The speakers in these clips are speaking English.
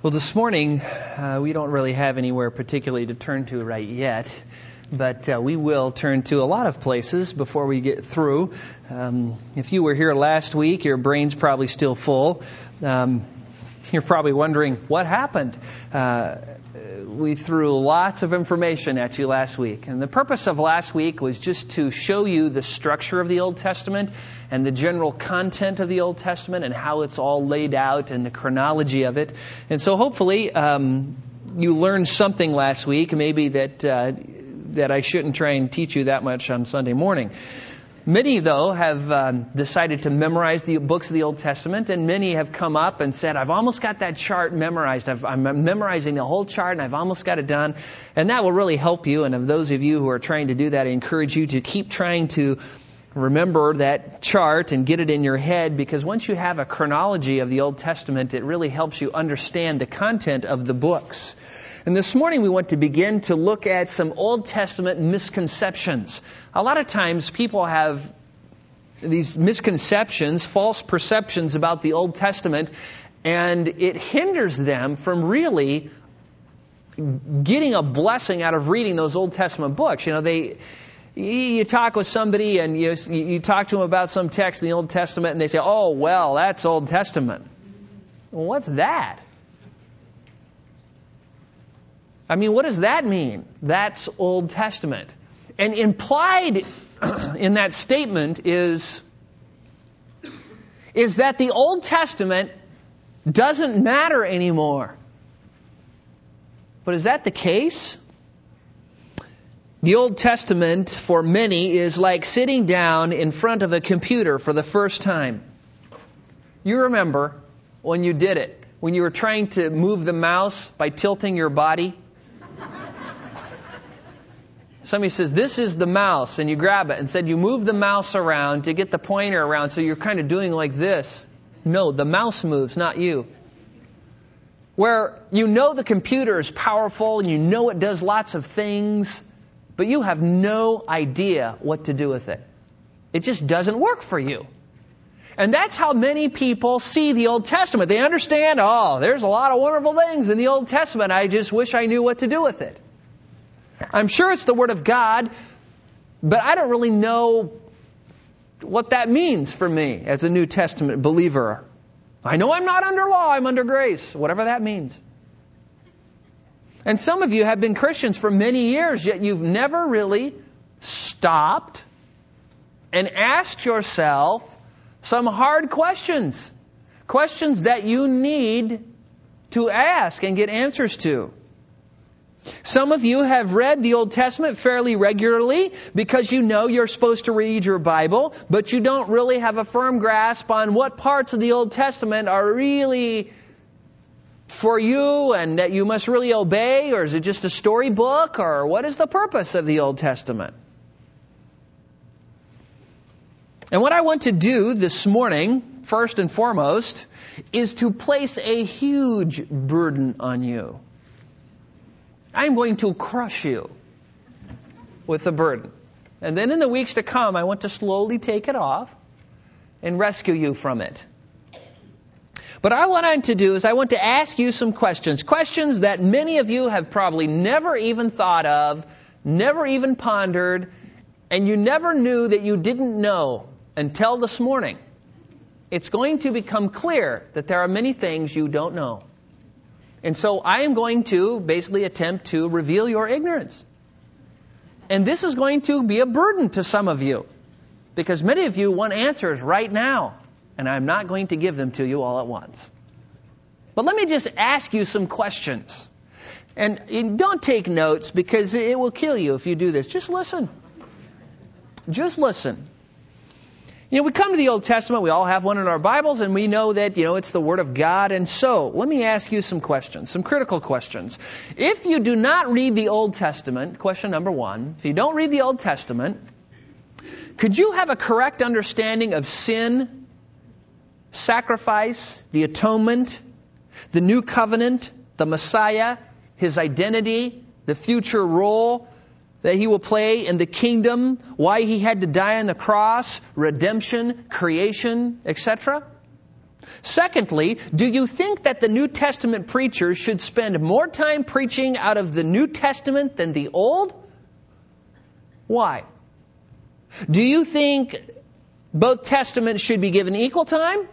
Well, this morning, uh, we don't really have anywhere particularly to turn to right yet, but uh, we will turn to a lot of places before we get through. Um, if you were here last week, your brain's probably still full. Um, you're probably wondering what happened. Uh, we threw lots of information at you last week. And the purpose of last week was just to show you the structure of the Old Testament and the general content of the Old Testament and how it's all laid out and the chronology of it. And so hopefully um, you learned something last week, maybe that, uh, that I shouldn't try and teach you that much on Sunday morning. Many, though, have um, decided to memorize the books of the Old Testament, and many have come up and said, I've almost got that chart memorized. i am memorizing the whole chart, and I've almost got it done. And that will really help you. And of those of you who are trying to do that, I encourage you to keep trying to remember that chart and get it in your head because once you have a chronology of the Old Testament, it really helps you understand the content of the books. And this morning we want to begin to look at some Old Testament misconceptions. A lot of times people have these misconceptions, false perceptions about the Old Testament, and it hinders them from really getting a blessing out of reading those Old Testament books. You know, they, you talk with somebody and you, you talk to them about some text in the Old Testament and they say, oh, well, that's Old Testament. Well, what's that? I mean, what does that mean? That's Old Testament. And implied in that statement is, is that the Old Testament doesn't matter anymore. But is that the case? The Old Testament, for many, is like sitting down in front of a computer for the first time. You remember when you did it, when you were trying to move the mouse by tilting your body? Somebody says, This is the mouse, and you grab it and said, You move the mouse around to get the pointer around, so you're kind of doing like this. No, the mouse moves, not you. Where you know the computer is powerful and you know it does lots of things, but you have no idea what to do with it. It just doesn't work for you. And that's how many people see the Old Testament. They understand, oh, there's a lot of wonderful things in the Old Testament. I just wish I knew what to do with it. I'm sure it's the Word of God, but I don't really know what that means for me as a New Testament believer. I know I'm not under law, I'm under grace, whatever that means. And some of you have been Christians for many years, yet you've never really stopped and asked yourself some hard questions. Questions that you need to ask and get answers to. Some of you have read the Old Testament fairly regularly because you know you're supposed to read your Bible, but you don't really have a firm grasp on what parts of the Old Testament are really for you and that you must really obey, or is it just a storybook, or what is the purpose of the Old Testament? And what I want to do this morning, first and foremost, is to place a huge burden on you. I'm going to crush you with the burden. And then in the weeks to come, I want to slowly take it off and rescue you from it. But I want to do is I want to ask you some questions. Questions that many of you have probably never even thought of, never even pondered, and you never knew that you didn't know until this morning. It's going to become clear that there are many things you don't know. And so I am going to basically attempt to reveal your ignorance. And this is going to be a burden to some of you because many of you want answers right now, and I'm not going to give them to you all at once. But let me just ask you some questions. And don't take notes because it will kill you if you do this. Just listen. Just listen. You know, we come to the Old Testament, we all have one in our Bibles, and we know that, you know, it's the Word of God. And so, let me ask you some questions, some critical questions. If you do not read the Old Testament, question number one, if you don't read the Old Testament, could you have a correct understanding of sin, sacrifice, the atonement, the new covenant, the Messiah, his identity, the future role, that he will play in the kingdom, why he had to die on the cross, redemption, creation, etc. Secondly, do you think that the New Testament preachers should spend more time preaching out of the New Testament than the Old? Why? Do you think both testaments should be given equal time?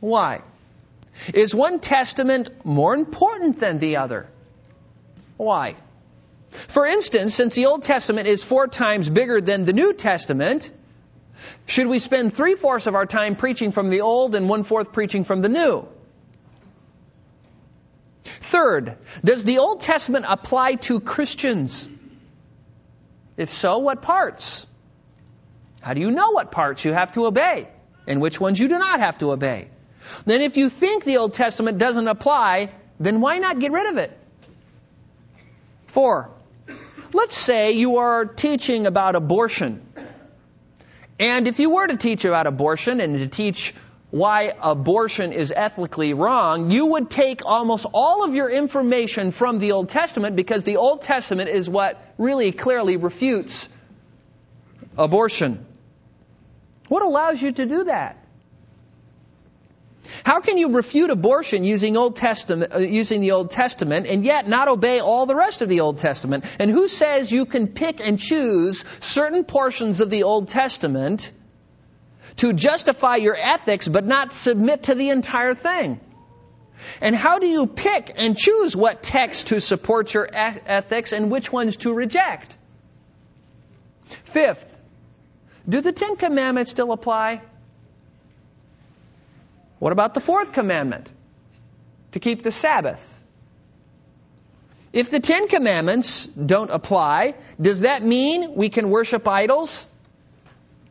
Why? Is one testament more important than the other? Why? For instance, since the Old Testament is four times bigger than the New Testament, should we spend three fourths of our time preaching from the Old and one fourth preaching from the New? Third, does the Old Testament apply to Christians? If so, what parts? How do you know what parts you have to obey and which ones you do not have to obey? Then, if you think the Old Testament doesn't apply, then why not get rid of it? Four, let's say you are teaching about abortion. And if you were to teach about abortion and to teach why abortion is ethically wrong, you would take almost all of your information from the Old Testament because the Old Testament is what really clearly refutes abortion. What allows you to do that? How can you refute abortion using Old Testament, uh, using the Old Testament, and yet not obey all the rest of the Old Testament? And who says you can pick and choose certain portions of the Old Testament to justify your ethics, but not submit to the entire thing? And how do you pick and choose what text to support your ethics and which ones to reject? Fifth, do the Ten Commandments still apply? What about the fourth commandment? To keep the Sabbath. If the Ten Commandments don't apply, does that mean we can worship idols?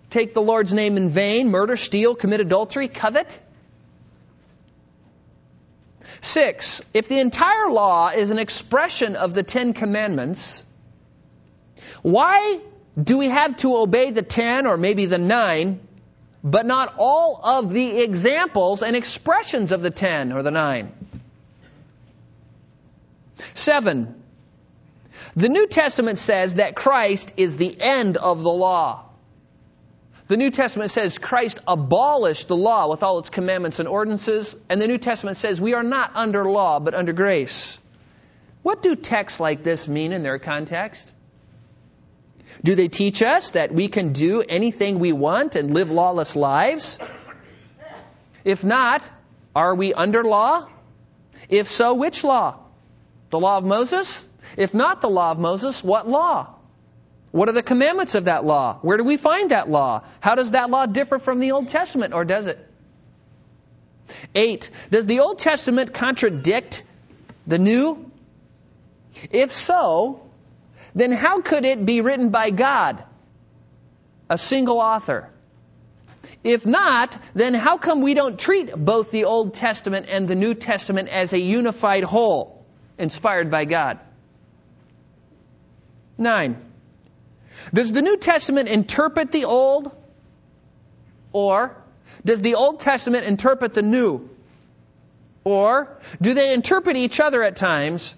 Take the Lord's name in vain, murder, steal, commit adultery, covet? Six, if the entire law is an expression of the Ten Commandments, why do we have to obey the ten or maybe the nine, but not all of the examples and expressions of the ten or the nine? Seven, the New Testament says that Christ is the end of the law. The New Testament says Christ abolished the law with all its commandments and ordinances, and the New Testament says we are not under law, but under grace. What do texts like this mean in their context? Do they teach us that we can do anything we want and live lawless lives? If not, are we under law? If so, which law? The law of Moses? If not the law of Moses, what law? What are the commandments of that law? Where do we find that law? How does that law differ from the Old Testament, or does it? Eight, does the Old Testament contradict the New? If so, then how could it be written by God? A single author. If not, then how come we don't treat both the Old Testament and the New Testament as a unified whole, inspired by God? Nine. Does the New Testament interpret the Old? Or does the Old Testament interpret the New? Or do they interpret each other at times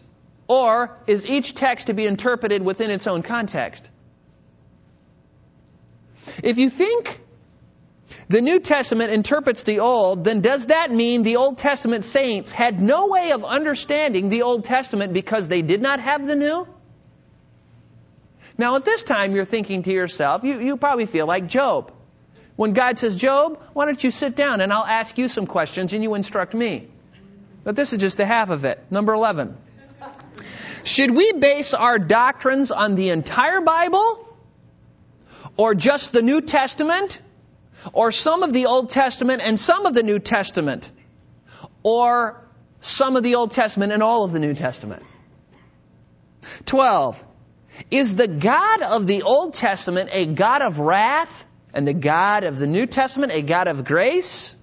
or is each text to be interpreted within its own context? If you think the New Testament interprets the Old, then does that mean the Old Testament saints had no way of understanding the Old Testament because they did not have the New? Now, at this time, you're thinking to yourself, you, you probably feel like Job. When God says, Job, why don't you sit down and I'll ask you some questions and you instruct me? But this is just the half of it. Number 11. Should we base our doctrines on the entire Bible? Or just the New Testament? Or some of the Old Testament and some of the New Testament? Or some of the Old Testament and all of the New Testament? 12. Is the God of the Old Testament a God of wrath and the God of the New Testament a God of grace?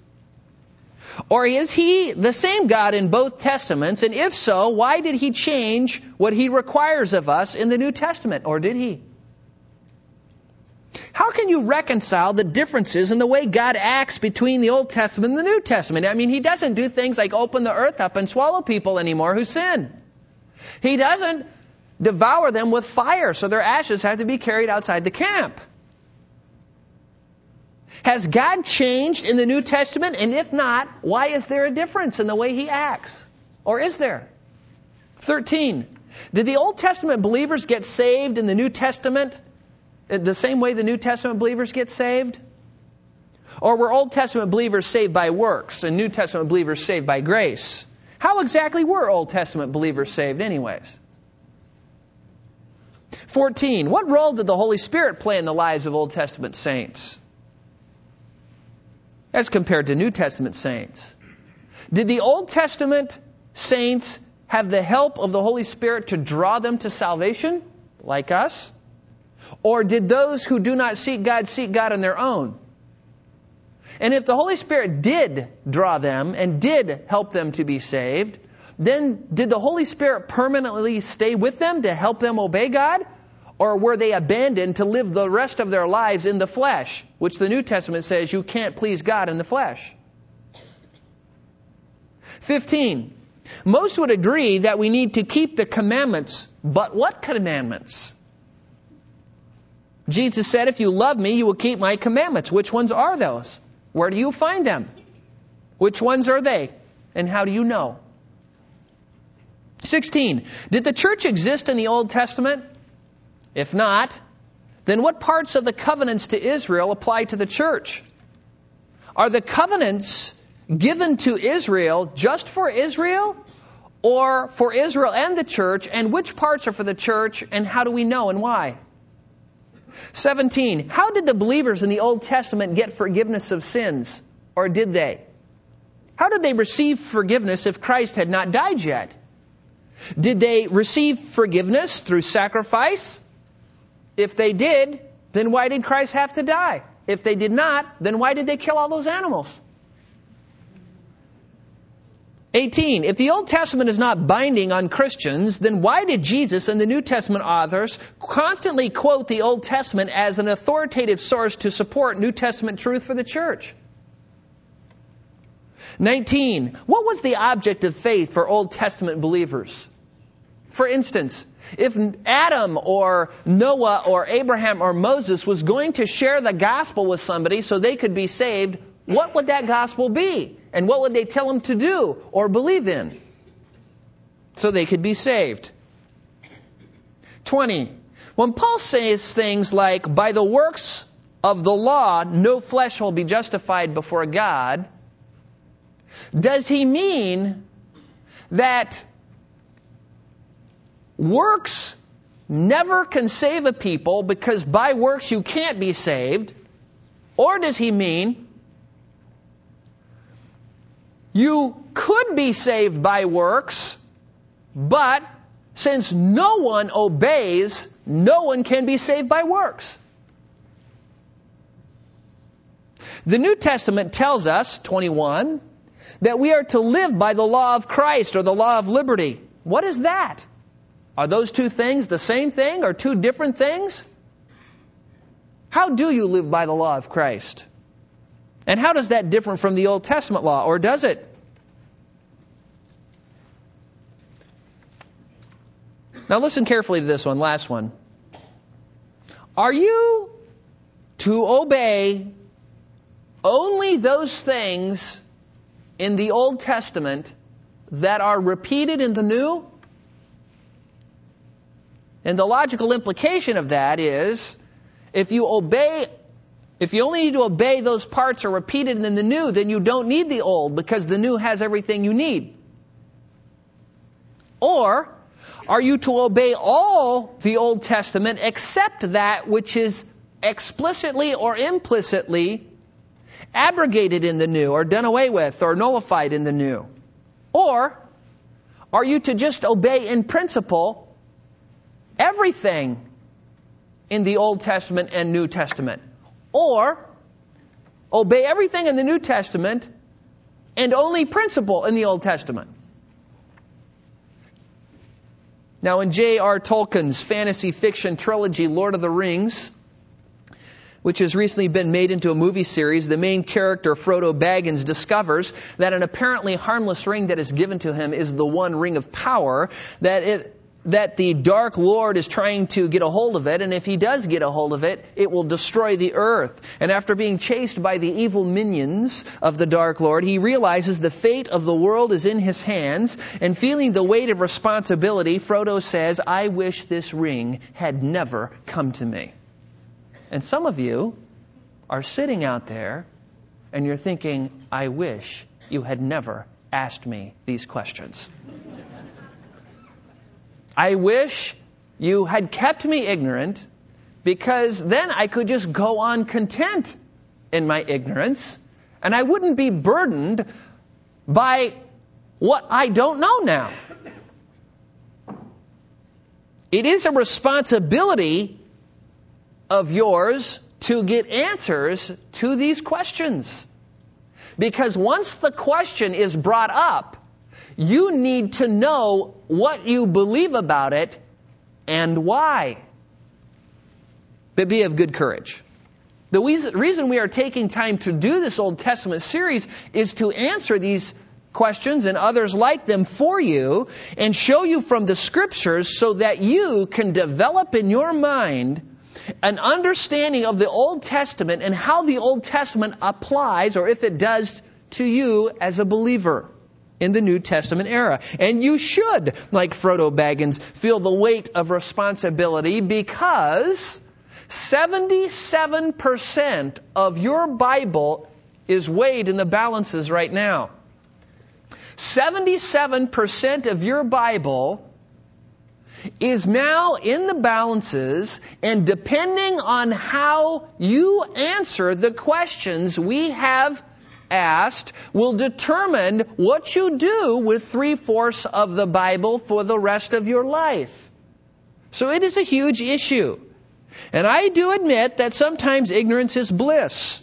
Or is he the same God in both testaments? And if so, why did he change what he requires of us in the New Testament? Or did he? How can you reconcile the differences in the way God acts between the Old Testament and the New Testament? I mean, he doesn't do things like open the earth up and swallow people anymore who sin. He doesn't devour them with fire so their ashes have to be carried outside the camp. Has God changed in the New Testament? And if not, why is there a difference in the way he acts? Or is there? 13. Did the Old Testament believers get saved in the New Testament uh, the same way the New Testament believers get saved? Or were Old Testament believers saved by works and New Testament believers saved by grace? How exactly were Old Testament believers saved, anyways? 14. What role did the Holy Spirit play in the lives of Old Testament saints? As compared to New Testament saints. Did the Old Testament saints have the help of the Holy Spirit to draw them to salvation, like us? Or did those who do not seek God seek God on their own? And if the Holy Spirit did draw them and did help them to be saved, then did the Holy Spirit permanently stay with them to help them obey God? Or were they abandoned to live the rest of their lives in the flesh, which the New Testament says you can't please God in the flesh? 15. Most would agree that we need to keep the commandments, but what commandments? Jesus said, If you love me, you will keep my commandments. Which ones are those? Where do you find them? Which ones are they? And how do you know? 16. Did the church exist in the Old Testament? If not, then what parts of the covenants to Israel apply to the church? Are the covenants given to Israel just for Israel? Or for Israel and the church? And which parts are for the church? And how do we know and why? 17. How did the believers in the Old Testament get forgiveness of sins? Or did they? How did they receive forgiveness if Christ had not died yet? Did they receive forgiveness through sacrifice? If they did, then why did Christ have to die? If they did not, then why did they kill all those animals? 18. If the Old Testament is not binding on Christians, then why did Jesus and the New Testament authors constantly quote the Old Testament as an authoritative source to support New Testament truth for the church? 19. What was the object of faith for Old Testament believers? For instance, if Adam or Noah or Abraham or Moses was going to share the gospel with somebody so they could be saved, what would that gospel be? And what would they tell them to do or believe in? So they could be saved. 20. When Paul says things like, by the works of the law, no flesh will be justified before God, does he mean that works never can save a people because by works you can't be saved? Or does he mean you could be saved by works, but since no one obeys, no one can be saved by works. The New Testament tells us, 21, that we are to live by the law of Christ or the law of liberty. What is that? Are those two things the same thing or two different things? How do you live by the law of Christ? And how does that differ from the Old Testament law, or does it? Now listen carefully to this one, last one. Are you to obey only those things in the Old Testament that are repeated in the New? And the logical implication of that is if you obey if you only need to obey those parts are repeated in the new, then you don't need the old because the new has everything you need. Or are you to obey all the Old Testament except that which is explicitly or implicitly abrogated in the new, or done away with, or nullified in the new? Or are you to just obey in principle everything in the Old Testament and New Testament? Or obey everything in the New Testament and only principle in the Old Testament? Now, in J.R. Tolkien's fantasy fiction trilogy, Lord of the Rings, which has recently been made into a movie series, the main character, Frodo Baggins, discovers that an apparently harmless ring that is given to him is the one ring of power, that it that the Dark Lord is trying to get a hold of it, and if he does get a hold of it, it will destroy the earth. And after being chased by the evil minions of the Dark Lord, he realizes the fate of the world is in his hands, and feeling the weight of responsibility, Frodo says, I wish this ring had never come to me. And some of you are sitting out there, and you're thinking, I wish you had never asked me these questions. I wish you had kept me ignorant because then I could just go on content in my ignorance and I wouldn't be burdened by what I don't know now. It is a responsibility of yours to get answers to these questions. Because once the question is brought up, you need to know what you believe about it and why. But be of good courage. The reason we are taking time to do this Old Testament series is to answer these questions and others like them for you and show you from the scriptures so that you can develop in your mind an understanding of the Old Testament and how the Old Testament applies or if it does to you as a believer in the New Testament era. And you should, like Frodo Baggins, feel the weight of responsibility because 77% of your Bible is weighed in the balances right now. 77% of your Bible is now in the balances, and depending on how you answer the questions we have asked will determine what you do with three fourths of the Bible for the rest of your life. So it is a huge issue. And I do admit that sometimes ignorance is bliss.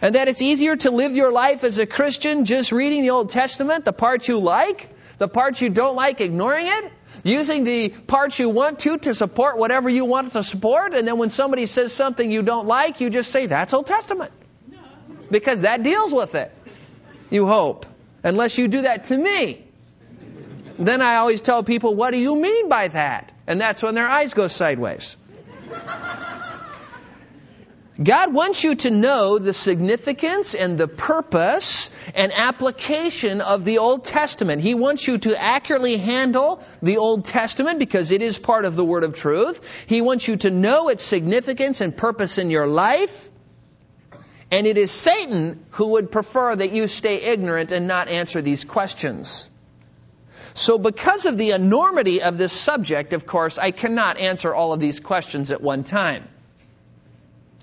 And that it's easier to live your life as a Christian just reading the Old Testament, the parts you like, the parts you don't like, ignoring it, using the parts you want to to support whatever you want to support, and then when somebody says something you don't like, you just say, that's Old Testament because that deals with it. You hope. Unless you do that to me. Then I always tell people, what do you mean by that? And that's when their eyes go sideways. God wants you to know the significance and the purpose and application of the Old Testament. He wants you to accurately handle the Old Testament because it is part of the Word of truth. He wants you to know its significance and purpose in your life. And it is Satan who would prefer that you stay ignorant and not answer these questions. So because of the enormity of this subject, of course, I cannot answer all of these questions at one time.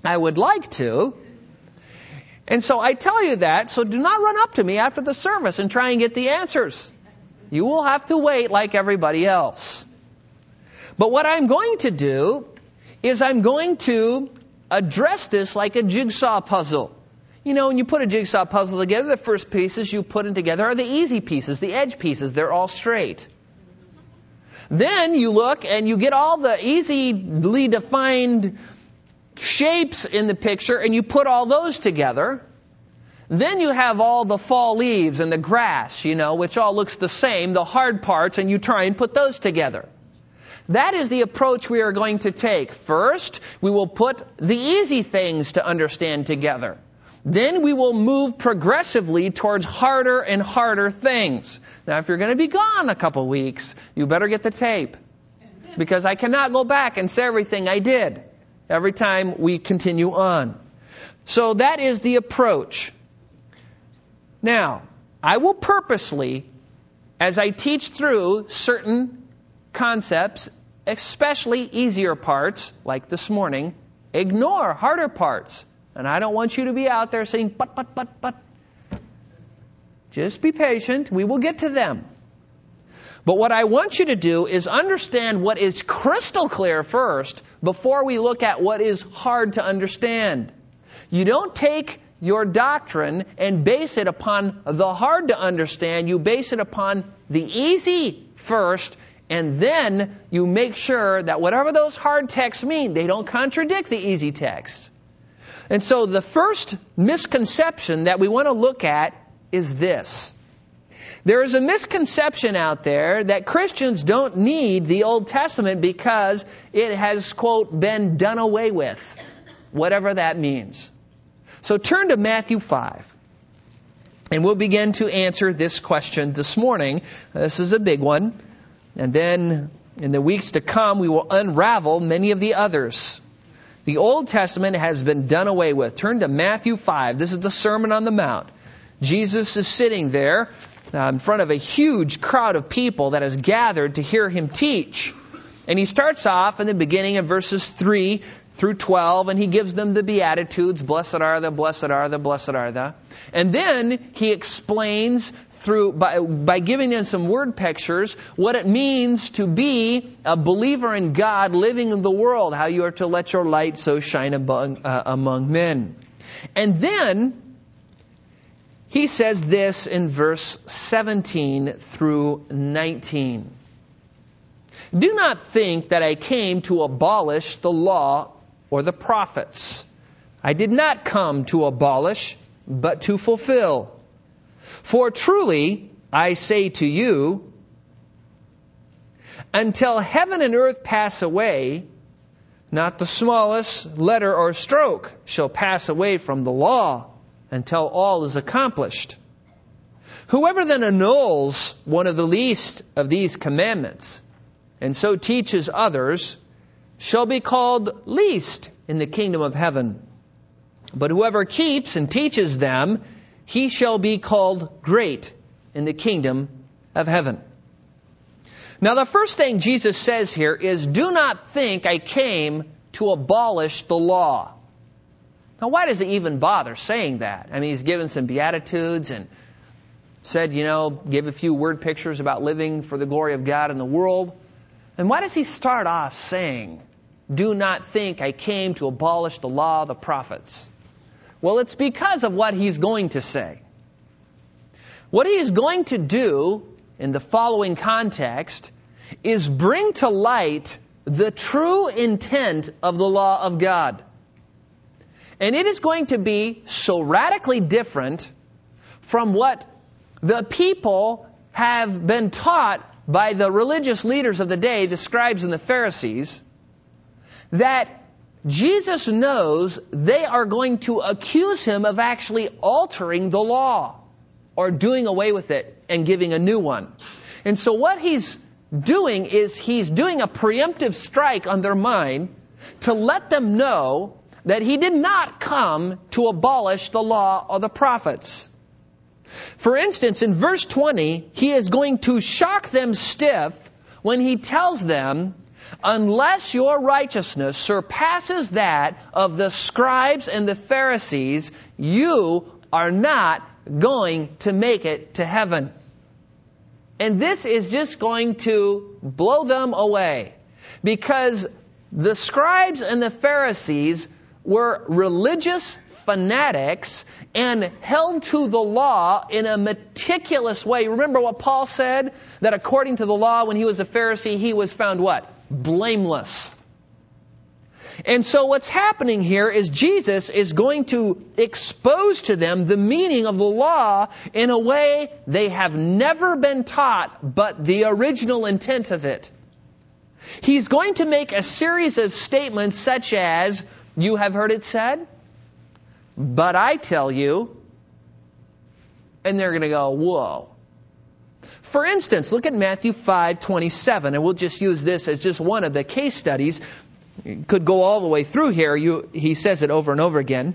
I would like to. And so I tell you that, so do not run up to me after the service and try and get the answers. You will have to wait like everybody else. But what I'm going to do is I'm going to address this like a jigsaw puzzle. You know, when you put a jigsaw puzzle together, the first pieces you put in together are the easy pieces, the edge pieces. They're all straight. Then you look and you get all the easily defined shapes in the picture and you put all those together. Then you have all the fall leaves and the grass, you know, which all looks the same, the hard parts, and you try and put those together. That is the approach we are going to take. First, we will put the easy things to understand together. Then we will move progressively towards harder and harder things. Now, if you're going to be gone a couple weeks, you better get the tape. Because I cannot go back and say everything I did every time we continue on. So that is the approach. Now, I will purposely, as I teach through certain concepts, especially easier parts, like this morning, ignore harder parts. And I don't want you to be out there saying, but, but, but, but. Just be patient. We will get to them. But what I want you to do is understand what is crystal clear first before we look at what is hard to understand. You don't take your doctrine and base it upon the hard to understand. You base it upon the easy first and then you make sure that whatever those hard texts mean, they don't contradict the easy texts. And so the first misconception that we want to look at is this There is a misconception out there that Christians don't need the Old Testament because it has, quote, been done away with, whatever that means. So turn to Matthew 5. And we'll begin to answer this question this morning. This is a big one. And then in the weeks to come, we will unravel many of the others. The Old Testament has been done away with. Turn to Matthew 5. This is the Sermon on the Mount. Jesus is sitting there uh, in front of a huge crowd of people that has gathered to hear him teach. And he starts off in the beginning of verses 3 through 12, and he gives them the Beatitudes Blessed are the, blessed are the, blessed are the. And then he explains through by, by giving them some word pictures what it means to be a believer in God living in the world, how you are to let your light so shine among, uh, among men. And then he says this in verse 17 through 19. Do not think that I came to abolish the law or the prophets. I did not come to abolish, but to fulfill. For truly, I say to you, until heaven and earth pass away, not the smallest letter or stroke shall pass away from the law until all is accomplished. Whoever then annuls one of the least of these commandments and so teaches others shall be called least in the kingdom of heaven. But whoever keeps and teaches them, he shall be called great in the kingdom of heaven. Now, the first thing Jesus says here is, Do not think I came to abolish the law. Now, why does he even bother saying that? I mean, he's given some Beatitudes and said, you know, give a few word pictures about living for the glory of God in the world. And why does he start off saying, Do not think I came to abolish the law of the prophets? Well, it's because of what he's going to say. What he is going to do in the following context is bring to light the true intent of the law of God. And it is going to be so radically different from what the people have been taught by the religious leaders of the day, the scribes and the Pharisees, that Jesus knows they are going to accuse him of actually altering the law or doing away with it and giving a new one. And so what he's doing is he's doing a preemptive strike on their mind to let them know that he did not come to abolish the law or the prophets. For instance, in verse 20, he is going to shock them stiff when he tells them, unless your righteousness surpasses that of the scribes and the Pharisees, you are not going to make it to heaven. And this is just going to blow them away because the scribes and the Pharisees were religious fanatics and held to the law in a meticulous way. Remember what Paul said? That according to the law, when he was a Pharisee, he was found what? Blameless. And so what's happening here is Jesus is going to expose to them the meaning of the law in a way they have never been taught but the original intent of it. He's going to make a series of statements such as, you have heard it said, but I tell you, and they're going to go, whoa. For instance, look at Matthew 5:27 and we'll just use this as just one of the case studies. It could go all the way through here. You, he says it over and over again.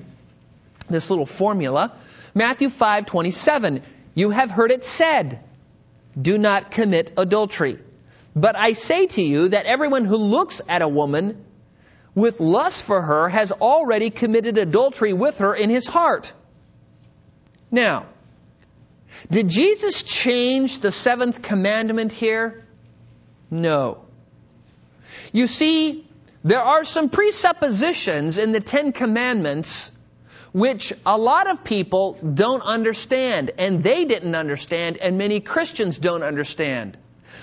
This little formula. Matthew 5:27. You have heard it said, do not commit adultery. But I say to you that everyone who looks at a woman with lust for her has already committed adultery with her in his heart. Now, did Jesus change the seventh commandment here? No. You see, there are some presuppositions in the Ten Commandments which a lot of people don't understand, and they didn't understand, and many Christians don't understand.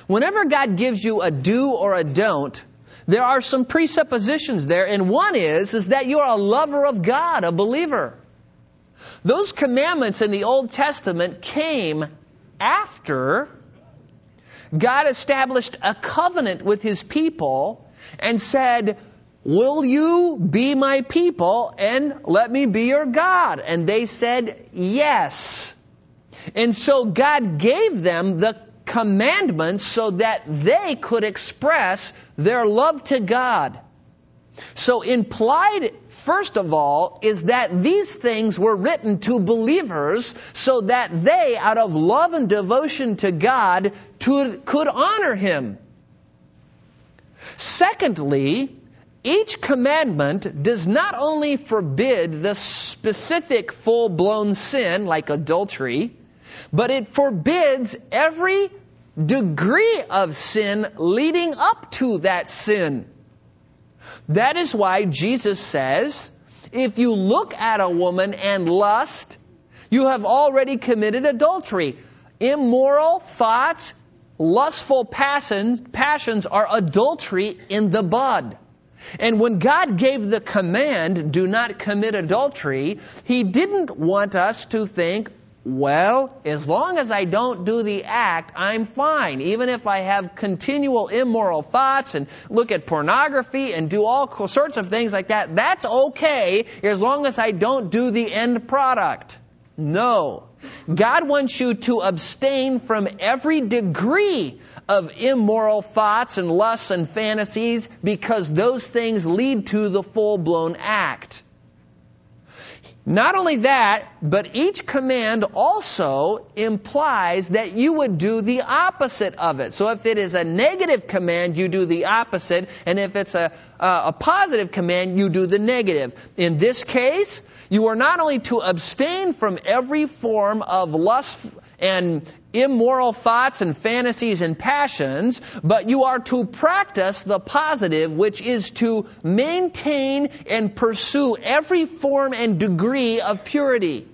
Whenever God gives you a do or a don't, there are some presuppositions there, and one is, is that you are a lover of God, a believer. Those commandments in the Old Testament came after God established a covenant with his people and said, Will you be my people and let me be your God? And they said, Yes. And so God gave them the commandments so that they could express their love to God. So implied, first of all, is that these things were written to believers so that they, out of love and devotion to God, could honor Him. Secondly, each commandment does not only forbid the specific full blown sin like adultery, but it forbids every degree of sin leading up to that sin. That is why Jesus says, if you look at a woman and lust, you have already committed adultery. Immoral thoughts, lustful passions, passions are adultery in the bud. And when God gave the command, do not commit adultery, He didn't want us to think, well, as long as I don't do the act, I'm fine. Even if I have continual immoral thoughts and look at pornography and do all sorts of things like that, that's okay as long as I don't do the end product. No. God wants you to abstain from every degree of immoral thoughts and lusts and fantasies because those things lead to the full blown act. Not only that, but each command also implies that you would do the opposite of it. So if it is a negative command, you do the opposite, and if it's a, a positive command, you do the negative. In this case, you are not only to abstain from every form of lust and immoral thoughts and fantasies and passions, but you are to practice the positive, which is to maintain and pursue every form and degree of purity.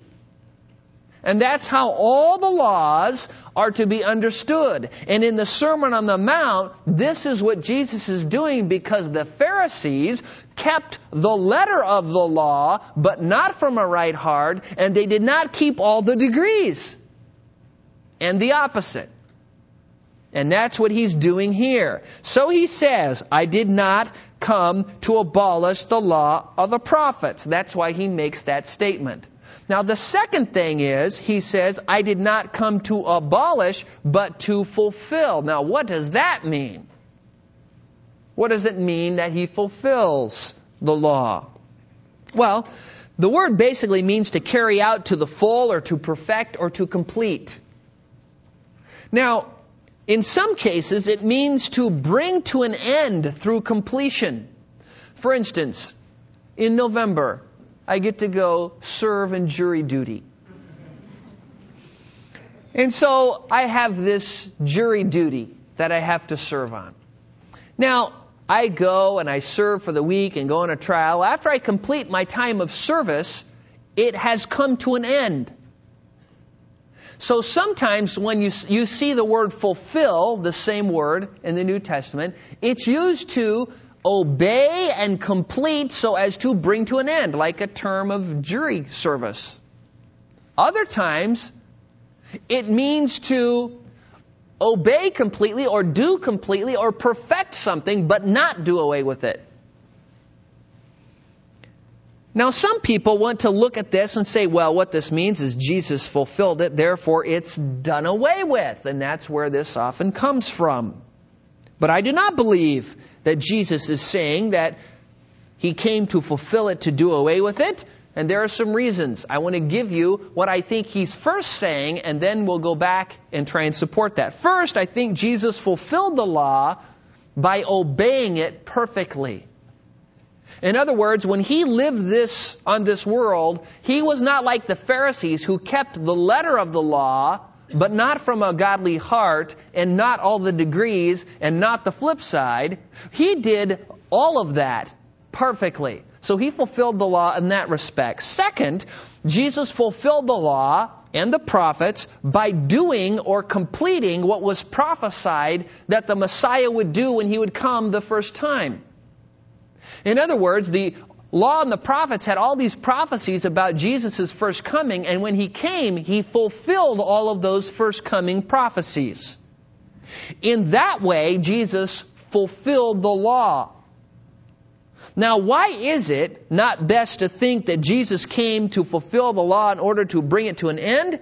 And that's how all the laws are to be understood. And in the Sermon on the Mount, this is what Jesus is doing because the Pharisees kept the letter of the law, but not from a right heart, and they did not keep all the degrees and the opposite. And that's what he's doing here. So he says, I did not come to abolish the law of the prophets. That's why he makes that statement. Now the second thing is, he says, I did not come to abolish, but to fulfill. Now what does that mean? What does it mean that he fulfills the law? Well, the word basically means to carry out to the full or to perfect or to complete. Now, in some cases, it means to bring to an end through completion. For instance, in November, I get to go serve in jury duty. And so I have this jury duty that I have to serve on. Now, I go and I serve for the week and go on a trial. After I complete my time of service, it has come to an end. So sometimes when you, you see the word fulfill, the same word in the New Testament, it's used to obey and complete so as to bring to an end, like a term of jury service. Other times, it means to obey completely or do completely or perfect something but not do away with it. Now, some people want to look at this and say, well, what this means is Jesus fulfilled it, therefore it's done away with. And that's where this often comes from. But I do not believe that Jesus is saying that he came to fulfill it, to do away with it. And there are some reasons. I want to give you what I think he's first saying, and then we'll go back and try and support that. First, I think Jesus fulfilled the law by obeying it perfectly. In other words, when he lived this on this world, he was not like the Pharisees who kept the letter of the law, but not from a godly heart and not all the degrees and not the flip side. He did all of that perfectly. So he fulfilled the law in that respect. Second, Jesus fulfilled the law and the prophets by doing or completing what was prophesied that the Messiah would do when he would come the first time. In other words, the law and the prophets had all these prophecies about Jesus' first coming, and when he came, he fulfilled all of those first coming prophecies. In that way, Jesus fulfilled the law. Now, why is it not best to think that Jesus came to fulfill the law in order to bring it to an end?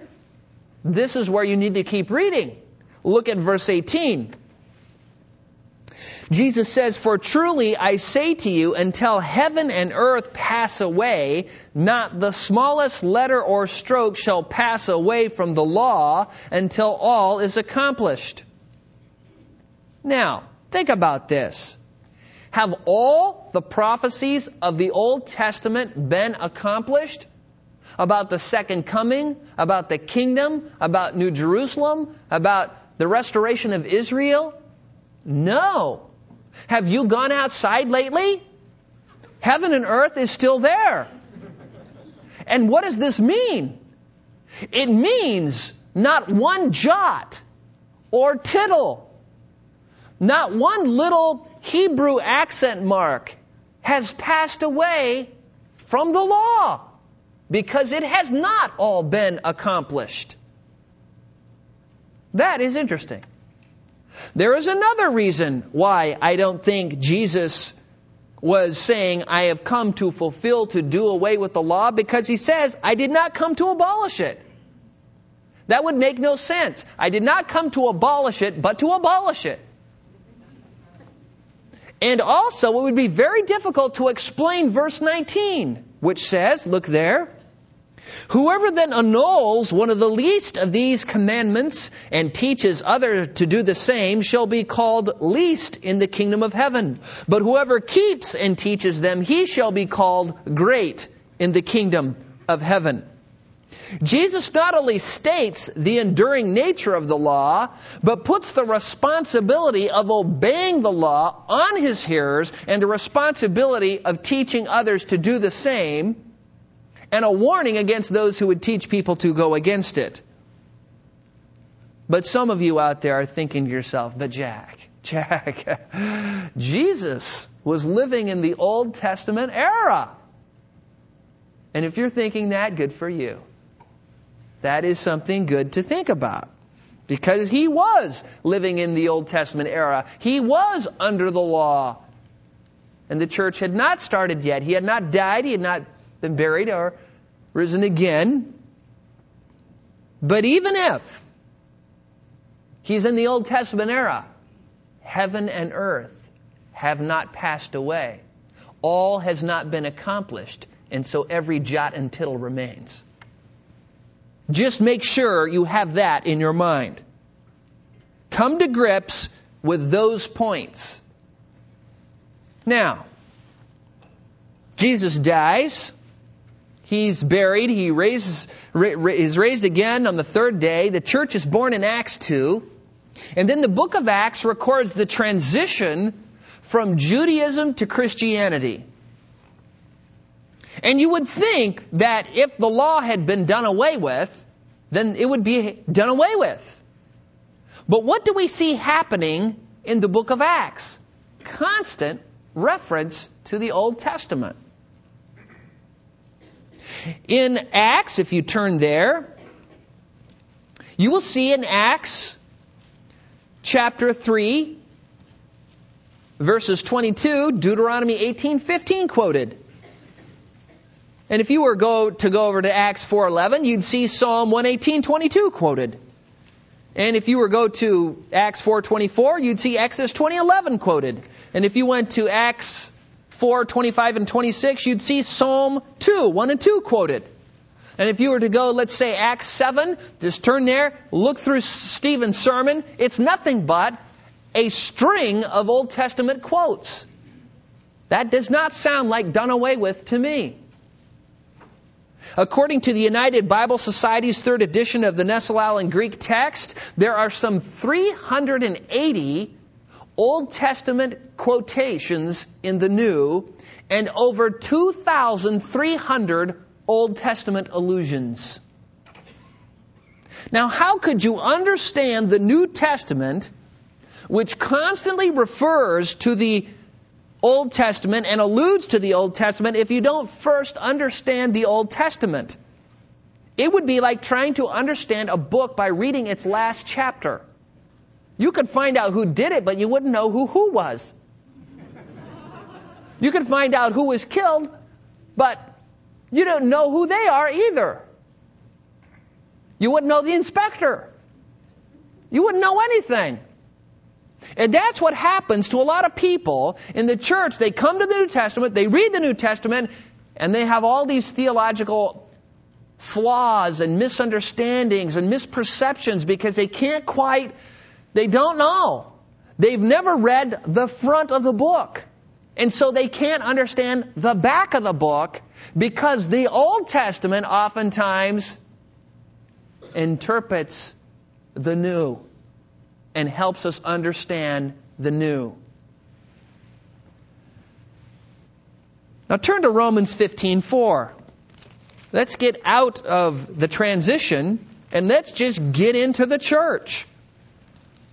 This is where you need to keep reading. Look at verse 18. Jesus says, For truly I say to you, until heaven and earth pass away, not the smallest letter or stroke shall pass away from the law until all is accomplished. Now, think about this. Have all the prophecies of the Old Testament been accomplished? About the second coming, about the kingdom, about New Jerusalem, about the restoration of Israel? No. Have you gone outside lately? Heaven and earth is still there. And what does this mean? It means not one jot or tittle, not one little Hebrew accent mark has passed away from the law because it has not all been accomplished. That is interesting. There is another reason why I don't think Jesus was saying, I have come to fulfill, to do away with the law, because he says, I did not come to abolish it. That would make no sense. I did not come to abolish it, but to abolish it. And also, it would be very difficult to explain verse 19, which says, look there, Whoever then annuls one of the least of these commandments and teaches others to do the same shall be called least in the kingdom of heaven. But whoever keeps and teaches them, he shall be called great in the kingdom of heaven. Jesus not only states the enduring nature of the law, but puts the responsibility of obeying the law on his hearers and the responsibility of teaching others to do the same and a warning against those who would teach people to go against it. But some of you out there are thinking to yourself, but Jack, Jack, Jesus was living in the Old Testament era. And if you're thinking that, good for you. That is something good to think about. Because he was living in the Old Testament era. He was under the law. And the church had not started yet. He had not died. He had not been buried or risen again. But even if he's in the Old Testament era, heaven and earth have not passed away. All has not been accomplished, and so every jot and tittle remains. Just make sure you have that in your mind. Come to grips with those points. Now, Jesus dies. He's buried. He raises, is raised again on the third day. The church is born in Acts 2. And then the book of Acts records the transition from Judaism to Christianity. And you would think that if the law had been done away with, then it would be done away with. But what do we see happening in the book of Acts? Constant reference to the Old Testament. In Acts, if you turn there, you will see in Acts chapter 3, verses 22, Deuteronomy 18:15 quoted. And if you were go to go over to Acts 4:11, you'd see Psalm 118:22 quoted. And if you were go to Acts 4:24, you'd see Exodus 20:11 quoted. And if you went to Acts 4, 25, and 26, you'd see Psalm 2, 1 and 2 quoted. And if you were to go, let's say, Acts 7, just turn there, look through Stephen's sermon, it's nothing but a string of Old Testament quotes. That does not sound like done away with to me. According to the United Bible Society's third edition of the Nestle-Aland Greek text, there are some 380 Old Testament quotations in the New and over 2,300 Old Testament allusions. Now, how could you understand the New Testament, which constantly refers to the Old Testament and alludes to the Old Testament if you don't first understand the Old Testament. It would be like trying to understand a book by reading its last chapter. You could find out who did it, but you wouldn't know who who was. You can find out who was killed, but you don't know who they are either. You wouldn't know the inspector. You wouldn't know anything. And that's what happens to a lot of people in the church. They come to the New Testament, they read the New Testament, and they have all these theological flaws and misunderstandings and misperceptions because they can't quite, they don't know. They've never read the front of the book. And so they can't understand the back of the book because the Old Testament oftentimes interprets the new and helps us understand the new. Now turn to Romans 15:4. Let's get out of the transition and let's just get into the church.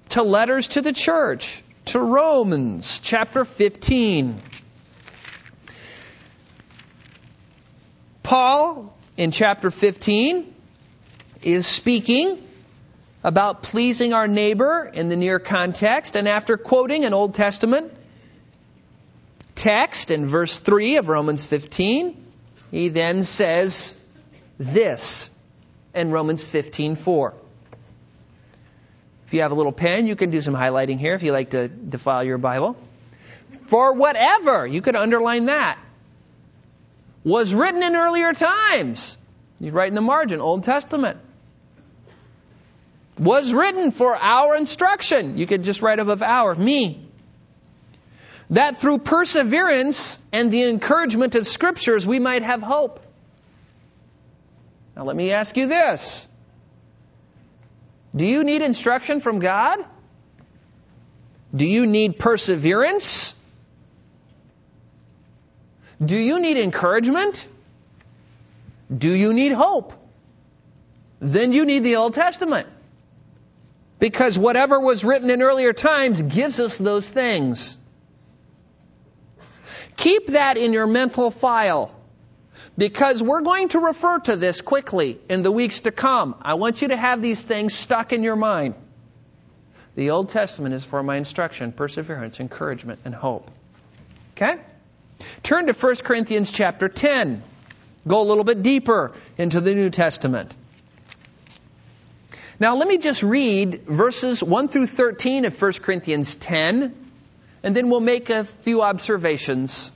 To letters to the church, to Romans chapter 15. Paul in chapter 15 is speaking about pleasing our neighbor in the near context, and after quoting an Old Testament text in verse 3 of Romans 15, he then says this in Romans 15:4. If you have a little pen, you can do some highlighting here if you like to defile your Bible. For whatever, you could underline that, was written in earlier times. You write in the margin, Old Testament was written for our instruction. You could just write above our, me. That through perseverance and the encouragement of scriptures we might have hope. Now let me ask you this. Do you need instruction from God? Do you need perseverance? Do you need encouragement? Do you need hope? Then you need the Old Testament. Because whatever was written in earlier times gives us those things. Keep that in your mental file. Because we're going to refer to this quickly in the weeks to come. I want you to have these things stuck in your mind. The Old Testament is for my instruction, perseverance, encouragement, and hope. Okay? Turn to 1 Corinthians chapter 10. Go a little bit deeper into the New Testament. Now, let me just read verses 1 through 13 of 1 Corinthians 10, and then we'll make a few observations.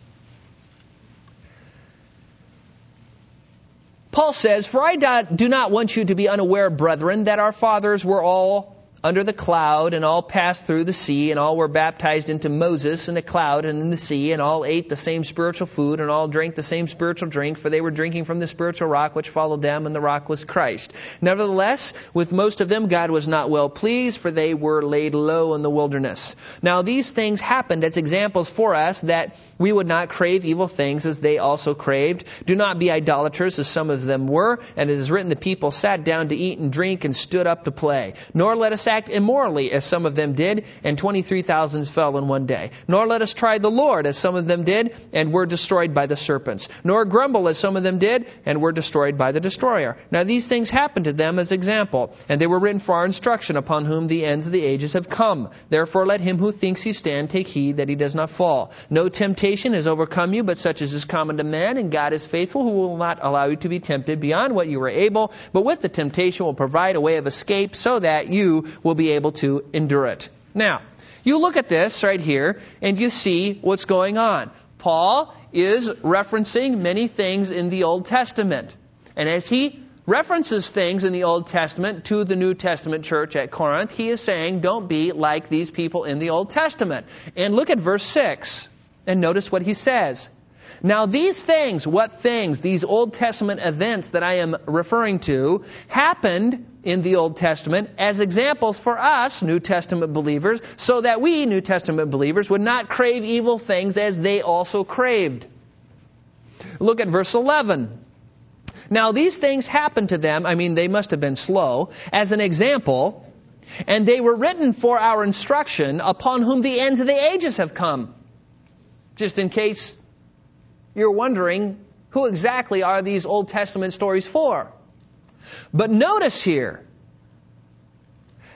Paul says, For I do not want you to be unaware, brethren, that our fathers were all under the cloud, and all passed through the sea, and all were baptized into Moses in the cloud and in the sea, and all ate the same spiritual food, and all drank the same spiritual drink, for they were drinking from the spiritual rock which followed them, and the rock was Christ. Nevertheless, with most of them God was not well pleased, for they were laid low in the wilderness. Now these things happened as examples for us that we would not crave evil things as they also craved. Do not be idolaters as some of them were, and it is written the people sat down to eat and drink and stood up to play. Nor let us act immorally, as some of them did, and 23,000 fell in one day. Nor let us try the Lord, as some of them did, and were destroyed by the serpents. Nor grumble, as some of them did, and were destroyed by the destroyer. Now these things happened to them as example, and they were written for our instruction, upon whom the ends of the ages have come. Therefore let him who thinks he stand take heed that he does not fall. No temptation has overcome you, but such as is common to man, and God is faithful, who will not allow you to be tempted beyond what you are able, but with the temptation will provide a way of escape, so that you will be able to endure it. Now, you look at this right here and you see what's going on. Paul is referencing many things in the Old Testament. And as he references things in the Old Testament to the New Testament church at Corinth, he is saying, don't be like these people in the Old Testament. And look at verse 6 and notice what he says. Now, these things, what things, these Old Testament events that I am referring to, happened in the Old Testament as examples for us, New Testament believers, so that we, New Testament believers, would not crave evil things as they also craved. Look at verse 11. Now, these things happened to them, I mean, they must have been slow, as an example, and they were written for our instruction, upon whom the ends of the ages have come. just in case you're wondering who exactly are these Old Testament stories for. But notice here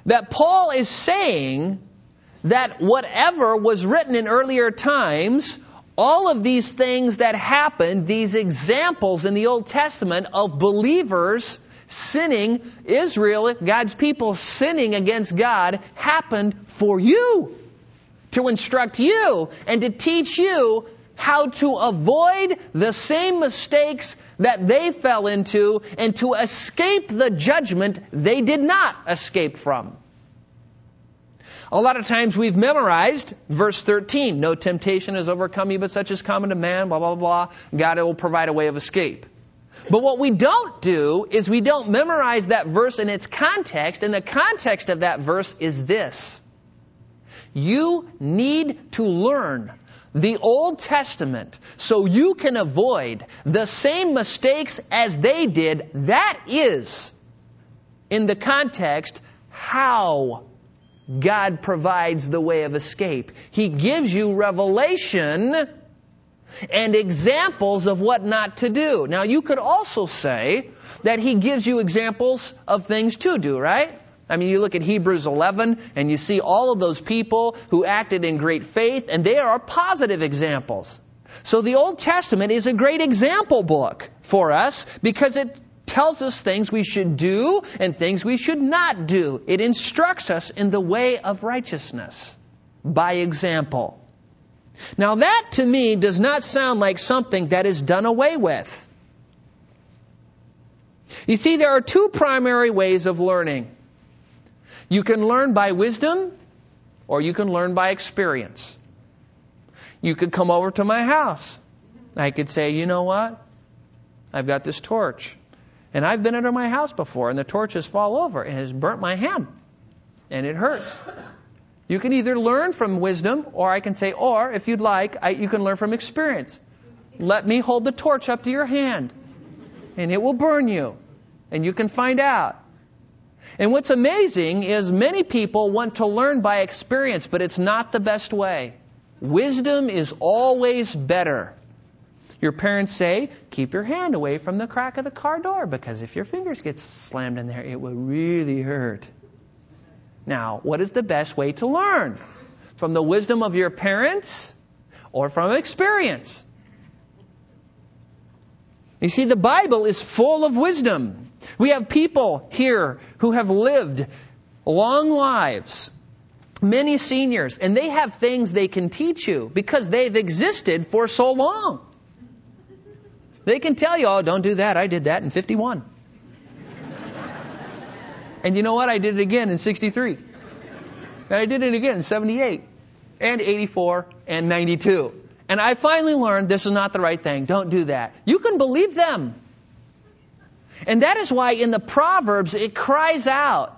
that Paul is saying that whatever was written in earlier times, all of these things that happened, these examples in the Old Testament of believers sinning, Israel, God's people sinning against God, happened for you. To instruct you and to teach you how to avoid the same mistakes that they fell into and to escape the judgment they did not escape from. A lot of times we've memorized verse 13. No temptation has overcome you, but such is common to man, blah, blah, blah. God will provide a way of escape. But what we don't do is we don't memorize that verse in its context, and the context of that verse is this. You need to learn the Old Testament so you can avoid the same mistakes as they did. That is, in the context, how God provides the way of escape. He gives you revelation and examples of what not to do. Now, you could also say that He gives you examples of things to do, right? I mean, you look at Hebrews 11 and you see all of those people who acted in great faith, and they are positive examples. So the Old Testament is a great example book for us because it tells us things we should do and things we should not do. It instructs us in the way of righteousness by example. Now that to me does not sound like something that is done away with. You see, there are two primary ways of learning. You can learn by wisdom or you can learn by experience. You could come over to my house. I could say, you know what? I've got this torch. And I've been under my house before, and the torches fall over and has burnt my hand. And it hurts. You can either learn from wisdom, or I can say, or if you'd like, I, you can learn from experience. Let me hold the torch up to your hand, and it will burn you, and you can find out. And what's amazing is many people want to learn by experience, but it's not the best way. Wisdom is always better. Your parents say, keep your hand away from the crack of the car door because if your fingers get slammed in there, it will really hurt. Now, what is the best way to learn? From the wisdom of your parents or from experience? You see, the Bible is full of wisdom. We have people here who have lived long lives, many seniors, and they have things they can teach you because they've existed for so long. They can tell you, oh, don't do that. I did that in 51. and you know what? I did it again in 63. And I did it again in 78 and 84 and 92. And I finally learned this is not the right thing. Don't do that. You can believe them. And that is why in the Proverbs it cries out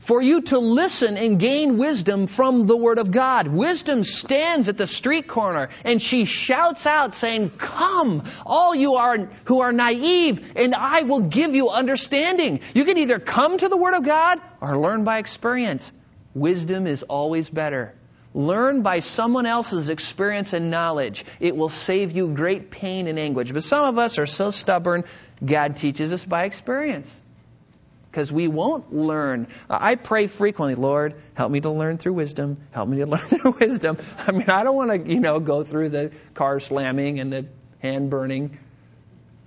for you to listen and gain wisdom from the Word of God. Wisdom stands at the street corner and she shouts out saying, Come, all you are who are naive, and I will give you understanding. You can either come to the Word of God or learn by experience. Wisdom is always better. Learn by someone else's experience and knowledge. It will save you great pain and anguish. But some of us are so stubborn, God teaches us by experience because we won't learn. I pray frequently, Lord, help me to learn through wisdom. Help me to learn through wisdom. I mean, I don't want to, you know, go through the car slamming and the hand burning.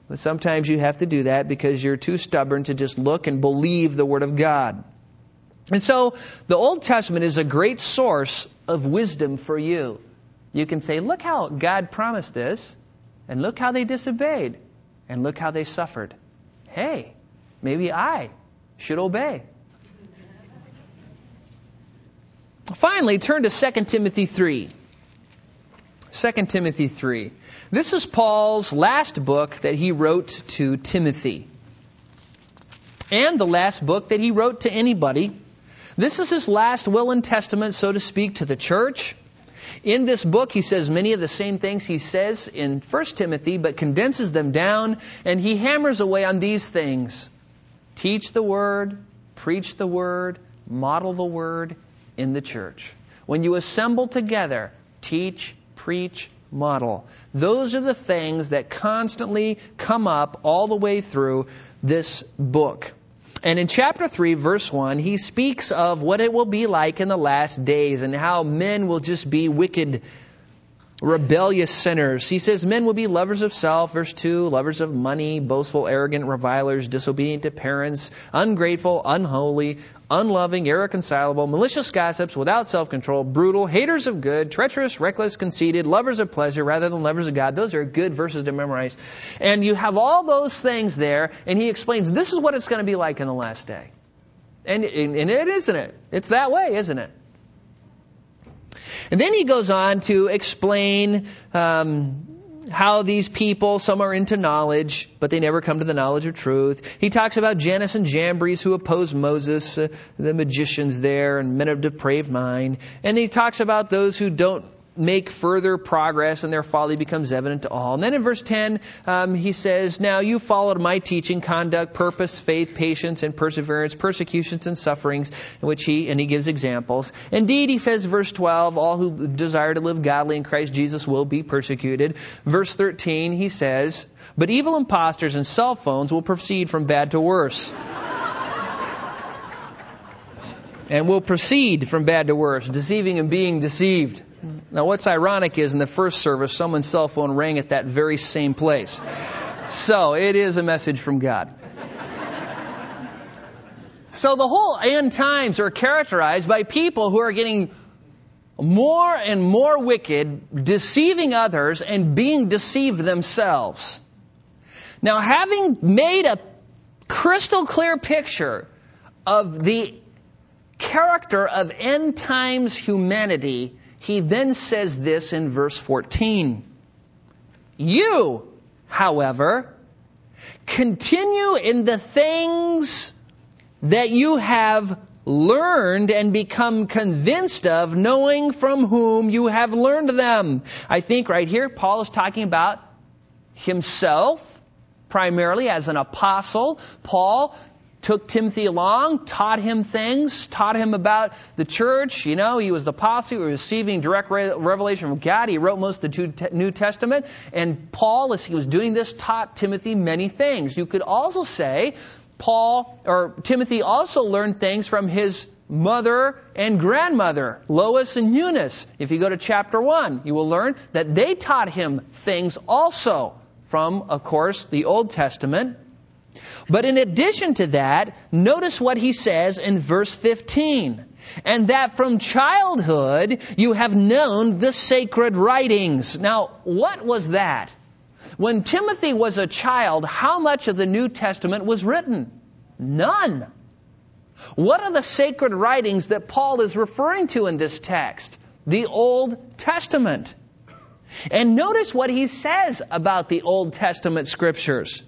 But sometimes you have to do that because you're too stubborn to just look and believe the Word of God. And so the Old Testament is a great source of wisdom for you. You can say, look how God promised this, and look how they disobeyed, and look how they suffered. Hey, maybe I should obey. Finally, turn to 2 Timothy 3. 2 Timothy 3. This is Paul's last book that he wrote to Timothy. And the last book that he wrote to anybody. This is his last will and testament, so to speak, to the church. In this book, he says many of the same things he says in 1 Timothy, but condenses them down, and he hammers away on these things Teach the Word, preach the Word, model the Word in the church. When you assemble together, teach, preach, model. Those are the things that constantly come up all the way through this book. And in chapter 3, verse 1, he speaks of what it will be like in the last days and how men will just be wicked rebellious sinners. He says men will be lovers of self, verse 2, lovers of money, boastful, arrogant, revilers, disobedient to parents, ungrateful, unholy, unloving, irreconcilable, malicious gossips, without self-control, brutal, haters of good, treacherous, reckless, conceited, lovers of pleasure rather than lovers of God. Those are good verses to memorize. And you have all those things there, and he explains this is what it's going to be like in the last day. And, and it isn't it. It's that way, isn't it? And then he goes on to explain um, how these people, some are into knowledge, but they never come to the knowledge of truth. He talks about Jannes and Jambres who oppose Moses, uh, the magicians there, and men of depraved mind. And he talks about those who don't make further progress and their folly becomes evident to all. And then in verse 10, um, he says, Now you followed my teaching, conduct, purpose, faith, patience, and perseverance, persecutions and sufferings, in which he, and he gives examples. Indeed, he says, verse 12, all who desire to live godly in Christ Jesus will be persecuted. Verse 13, he says, But evil impostors and cell phones will proceed from bad to worse and will proceed from bad to worse, deceiving and being deceived. Now, what's ironic is in the first service, someone's cell phone rang at that very same place. So, it is a message from God. So, the whole end times are characterized by people who are getting more and more wicked, deceiving others, and being deceived themselves. Now, having made a crystal clear picture of the character of end times humanity, he then says this in verse 14. You, however, continue in the things that you have learned and become convinced of, knowing from whom you have learned them. I think right here, Paul is talking about himself primarily as an apostle. Paul took Timothy along, taught him things, taught him about the church. You know, he was the apostle, was receiving direct revelation from God. He wrote most of the New Testament. And Paul, as he was doing this, taught Timothy many things. You could also say Paul, or Timothy also learned things from his mother and grandmother, Lois and Eunice. If you go to chapter 1, you will learn that they taught him things also from, of course, the Old Testament. But in addition to that, notice what he says in verse 15. And that from childhood you have known the sacred writings. Now, what was that? When Timothy was a child, how much of the New Testament was written? None. What are the sacred writings that Paul is referring to in this text? The Old Testament. And notice what he says about the Old Testament scriptures.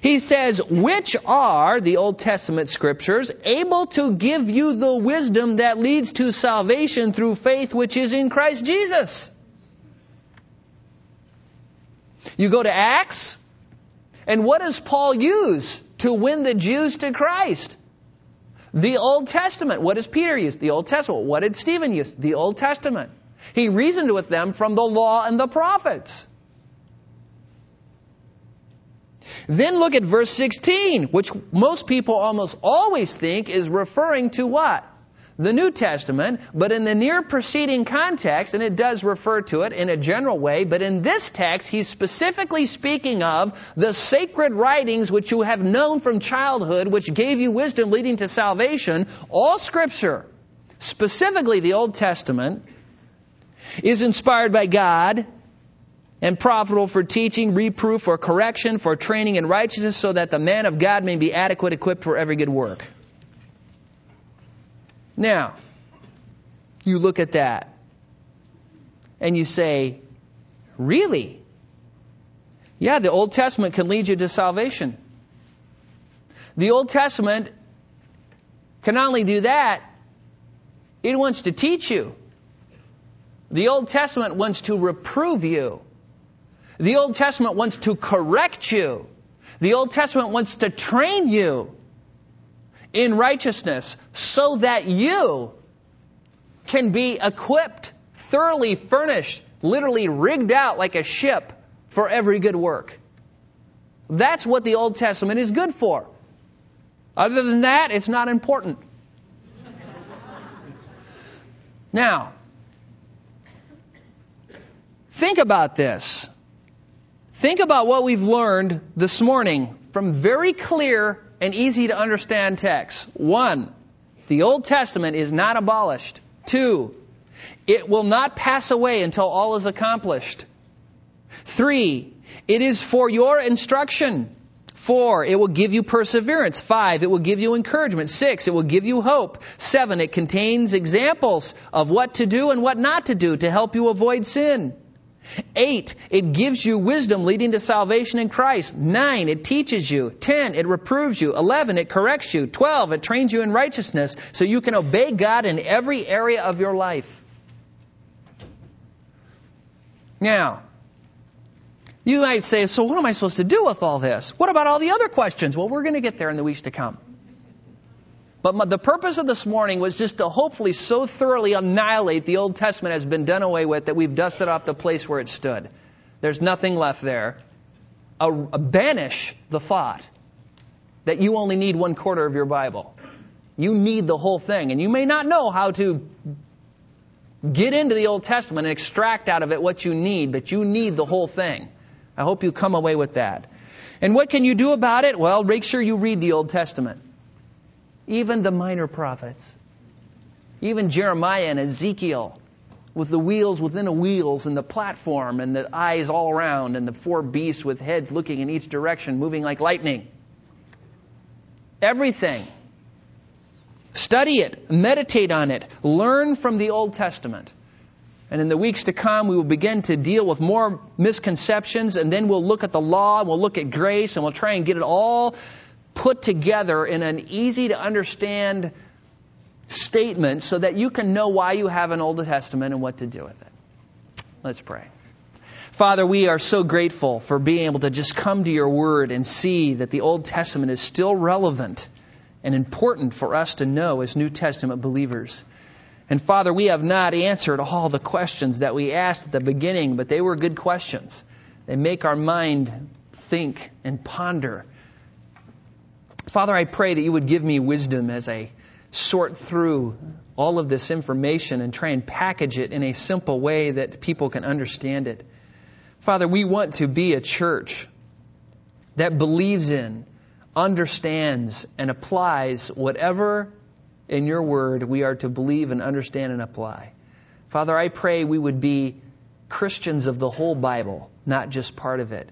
He says, which are, the Old Testament scriptures, able to give you the wisdom that leads to salvation through faith which is in Christ Jesus. You go to Acts, and what does Paul use to win the Jews to Christ? The Old Testament. What does Peter use? The Old Testament. What did Stephen use? The Old Testament. He reasoned with them from the law and the prophets. Then look at verse 16, which most people almost always think is referring to what? The New Testament, but in the near preceding context, and it does refer to it in a general way, but in this text, he's specifically speaking of the sacred writings which you have known from childhood, which gave you wisdom leading to salvation. All scripture, specifically the Old Testament, is inspired by God and profitable for teaching, reproof, for correction, for training in righteousness, so that the man of God may be adequate, equipped for every good work. Now, you look at that and you say, Really? Yeah, the Old Testament can lead you to salvation. The Old Testament can not only do that, it wants to teach you. The Old Testament wants to reprove you. The Old Testament wants to correct you. The Old Testament wants to train you in righteousness so that you can be equipped, thoroughly furnished, literally rigged out like a ship for every good work. That's what the Old Testament is good for. Other than that, it's not important. Now, think about this. Think about what we've learned this morning from very clear and easy to understand texts. One, the Old Testament is not abolished. Two, it will not pass away until all is accomplished. Three, it is for your instruction. Four, it will give you perseverance. Five, it will give you encouragement. Six, it will give you hope. Seven, it contains examples of what to do and what not to do to help you avoid sin. Eight, it gives you wisdom leading to salvation in Christ. Nine, it teaches you. Ten, it reproves you. Eleven, it corrects you. Twelve, it trains you in righteousness so you can obey God in every area of your life. Now, you might say, so what am I supposed to do with all this? What about all the other questions? Well, we're going to get there in the weeks to come. But my, the purpose of this morning was just to hopefully so thoroughly annihilate the Old Testament has been done away with that we've dusted off the place where it stood. There's nothing left there. A, a banish the thought that you only need one quarter of your Bible. You need the whole thing. And you may not know how to get into the Old Testament and extract out of it what you need, but you need the whole thing. I hope you come away with that. And what can you do about it? Well, make sure you read the Old Testament. Even the minor prophets. Even Jeremiah and Ezekiel with the wheels within the wheels and the platform and the eyes all around and the four beasts with heads looking in each direction, moving like lightning. Everything. Study it, meditate on it, learn from the Old Testament. And in the weeks to come, we will begin to deal with more misconceptions, and then we'll look at the law, and we'll look at grace, and we'll try and get it all put together in an easy to understand statement so that you can know why you have an Old Testament and what to do with it. Let's pray. Father, we are so grateful for being able to just come to your word and see that the Old Testament is still relevant and important for us to know as New Testament believers. And Father, we have not answered all the questions that we asked at the beginning, but they were good questions. They make our mind think and ponder. Father, I pray that you would give me wisdom as I sort through all of this information and try and package it in a simple way that people can understand it. Father, we want to be a church that believes in, understands, and applies whatever in your word we are to believe and understand and apply. Father, I pray we would be Christians of the whole Bible, not just part of it.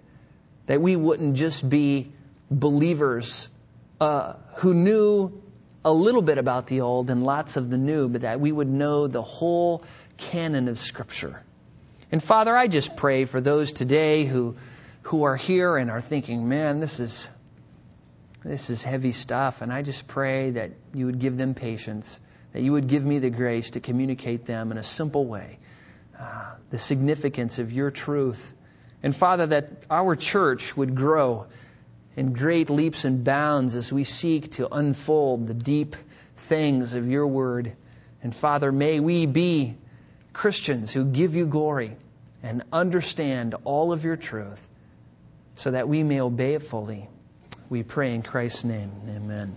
That we wouldn't just be believers uh, who knew a little bit about the old and lots of the new, but that we would know the whole canon of Scripture. And Father, I just pray for those today who who are here and are thinking, man, this is this is heavy stuff. And I just pray that you would give them patience, that you would give me the grace to communicate them in a simple way uh, the significance of your truth. And Father, that our church would grow in great leaps and bounds as we seek to unfold the deep things of your word. And Father, may we be Christians who give you glory and understand all of your truth so that we may obey it fully. We pray in Christ's name. Amen.